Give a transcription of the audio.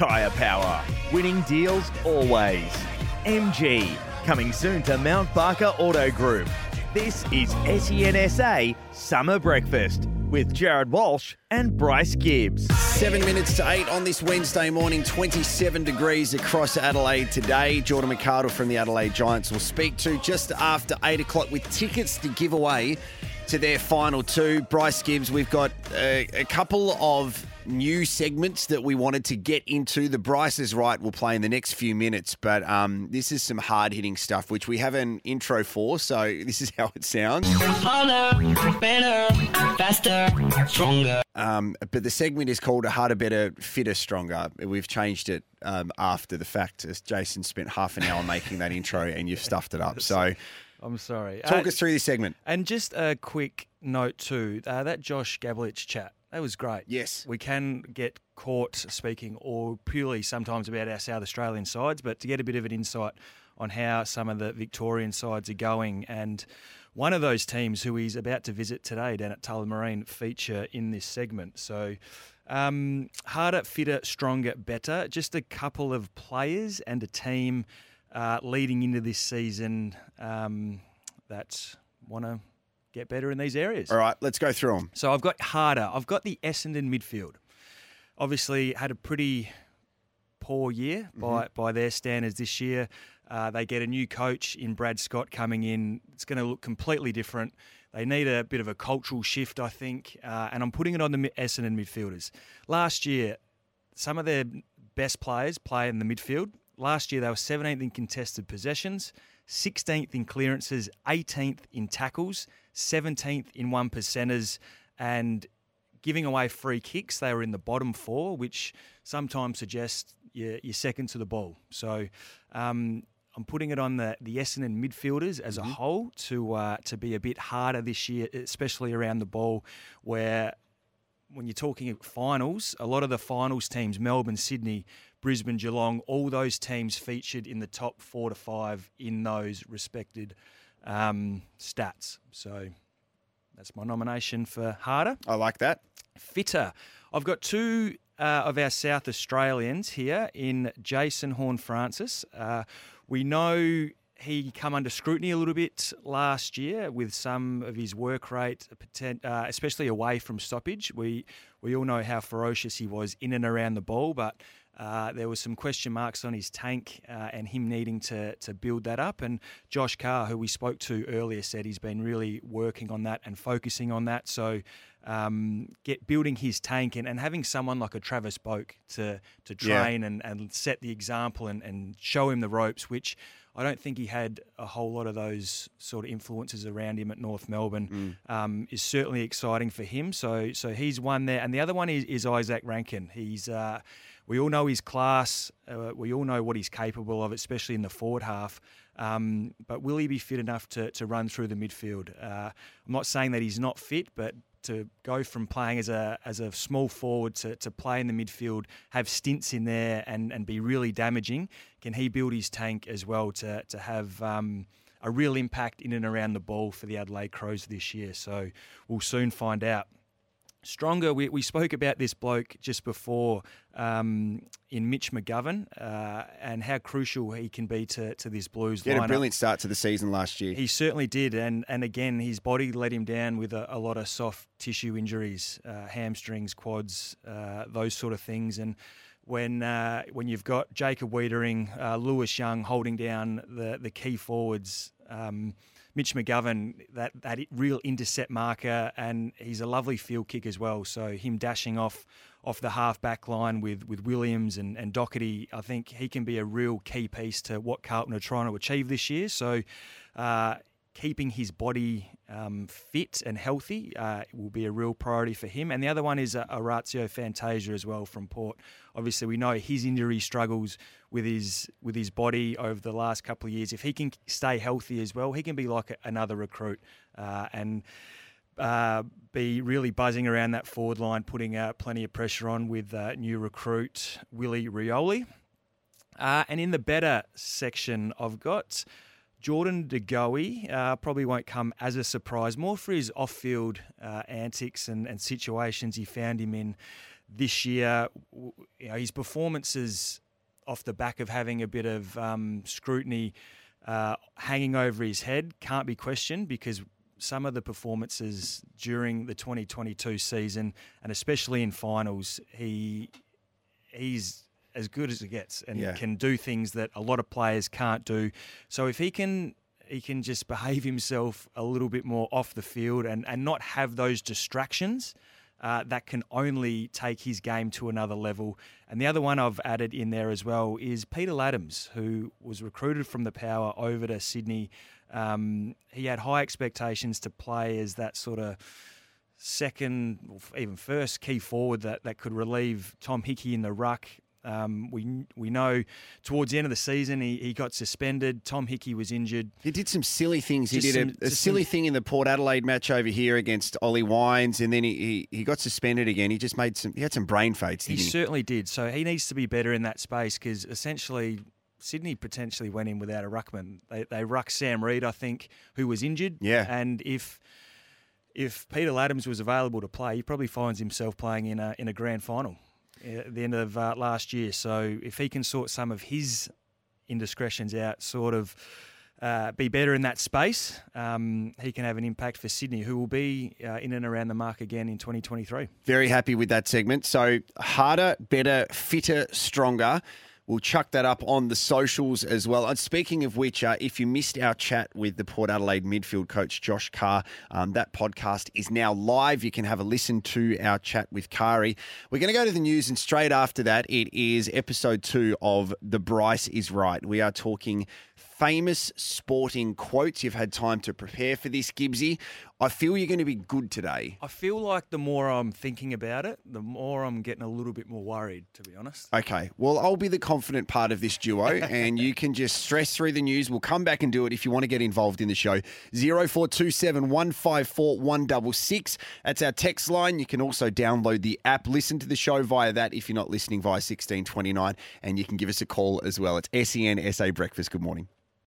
Tyre Power. Winning deals always. MG. Coming soon to Mount Barker Auto Group. This is SENSA Summer Breakfast with Jared Walsh and Bryce Gibbs. Seven minutes to eight on this Wednesday morning, 27 degrees across Adelaide today. Jordan McCardle from the Adelaide Giants will speak to just after eight o'clock with tickets to give away to their final two. Bryce Gibbs, we've got a, a couple of new segments that we wanted to get into. The Bryce is right will play in the next few minutes, but um, this is some hard hitting stuff, which we have an intro for. So this is how it sounds. Harder, better, faster, stronger. Um, but the segment is called A Harder, Better, Fitter, Stronger. We've changed it um, after the fact, as Jason spent half an hour making that intro and you've stuffed it up. So I'm sorry. talk Uh, us through this segment. And just a quick note too, uh, that Josh Gabelich chat, that was great. Yes. We can get caught speaking or purely sometimes about our South Australian sides, but to get a bit of an insight on how some of the Victorian sides are going and one of those teams who he's about to visit today down at Tullamarine feature in this segment. So um, harder, fitter, stronger, better. Just a couple of players and a team uh, leading into this season um, that want to get better in these areas. All right, let's go through them. So I've got harder. I've got the Essendon midfield. Obviously, had a pretty poor year by by their standards this year. Uh, they get a new coach in Brad Scott coming in. It's going to look completely different. They need a bit of a cultural shift, I think, uh, and I'm putting it on the Essendon midfielders. Last year, some of their best players play in the midfield. Last year, they were 17th in contested possessions, 16th in clearances, 18th in tackles, 17th in one percenters, and giving away free kicks. They were in the bottom four, which sometimes suggests you're, you're second to the ball. So um, I'm putting it on the the Essendon midfielders as a whole to uh, to be a bit harder this year, especially around the ball, where when you're talking of finals, a lot of the finals teams, Melbourne, Sydney, Brisbane, Geelong, all those teams featured in the top four to five in those respected um, stats. So that's my nomination for harder. I like that. Fitter. I've got two uh, of our South Australians here in Jason Horne-Francis. Uh, we know he come under scrutiny a little bit last year with some of his work rate, uh, especially away from stoppage. We we all know how ferocious he was in and around the ball, but uh, there was some question marks on his tank uh, and him needing to to build that up. And Josh Carr, who we spoke to earlier, said he's been really working on that and focusing on that. So um, get building his tank and, and having someone like a Travis Boak to to Yeah. train and, and set the example and, and show him the ropes, which I don't think he had a whole lot of those sort of influences around him at North Melbourne. Um, is certainly exciting for him. So so he's one there, and the other one is, is Izak Rankine. He's uh, we all know his class. Uh, we all know what he's capable of, especially in the forward half. Um, but will he be fit enough to, to run through the midfield? Uh, I'm not saying that he's not fit, but to go from playing as a as a small forward to, to play in the midfield, have stints in there, and, and be really damaging, can he build his tank as well to to have um, a real impact in and around the ball for the Adelaide Crows this year? So we'll soon find out. Stronger, we, we spoke about this bloke just before um, in Mitch McGovern uh, and how crucial he can be to, to this Blues He had a brilliant start to the season last year. He certainly did, and and again, his body let him down with a, a lot of soft tissue injuries, uh, hamstrings, quads, uh, those sort of things. And when uh, when you've got Jacob Weitering, uh, Lewis Young holding down the the key forwards. Um, Mitch McGovern, that, that real intercept marker, and he's a lovely field kick as well. So him dashing off off the half back line with, with Williams and, and Docherty, I think he can be a real key piece to what Carlton are trying to achieve this year. So uh, keeping his body um, fit and healthy uh, will be a real priority for him. And the other one is uh, Orazio Fantasia as well from Port. Obviously, we know his injury struggles with his with his body over the last couple of years. If he can stay healthy as well, he can be like another recruit uh, and. Uh, be really buzzing around that forward line, putting uh, plenty of pressure on with uh, new recruit Willie Rioli. Uh, and in the better section, I've got Jordan De Goey. Uh, probably won't come as a surprise, more for his off field uh, antics and, and situations he found him in this year, you know, his performances off the back of having a bit of um, scrutiny uh, hanging over his head can't be questioned because some of the performances during the 2022 season and especially in finals, he he's as good as it gets and Yeah. can do things that a lot of players can't do. So if he can he can just behave himself a little bit more off the field and, and not have those distractions, uh, that can only take his game to another level. And the other one I've added in there as well is Peter Ladhams, who was recruited from the Power over to Sydney. Um, he had high expectations to play as that sort of second, or even first key forward that, that could relieve Tom Hickey in the ruck. Um, we we know towards the end of the season he, he got suspended. Tom Hickey was injured. He did some silly things. He Just did some- a, a silly some- thing in the Port Adelaide match over here against Ollie Wines, and then he, he, he got suspended again. He just made some. He had some brain fades, He he? certainly did. So he needs to be better in that space because essentially Sydney potentially went in without a ruckman. They they ruck Sam Reid, I think, who was injured. Yeah. And if if Peter Ladhams was available to play, he probably finds himself playing in a in a grand final at the end of uh, last year. So if he can sort some of his indiscretions out, sort of. Uh, be better in that space. Um, he can have an impact for Sydney, who will be uh, in and around the mark again in 2023. Very happy with that segment. So harder, better, fitter, stronger. We'll chuck that up on the socials as well. And speaking of which, uh, if you missed our chat with the Port Adelaide midfield coach Josh Carr, um, that podcast is now live. You can have a listen to our chat with Kari. We're going to go to the news, and straight after that, it is episode two of The Bryce is Right. We are talking famous sporting quotes. You've had time to prepare for this, Gibbsy. I feel you're going to be good today. I feel like the more I'm thinking about it, the more I'm getting a little bit more worried, to be honest. Okay. Well, I'll be the confident part of this duo, and you can just stress through the news. We'll come back and do it if you want to get involved in the show. 0427 154 166. That's our text line. You can also download the app. Listen to the show via that if you're not listening via 1629, and you can give us a call as well. It's SEN SA Breakfast. Good morning.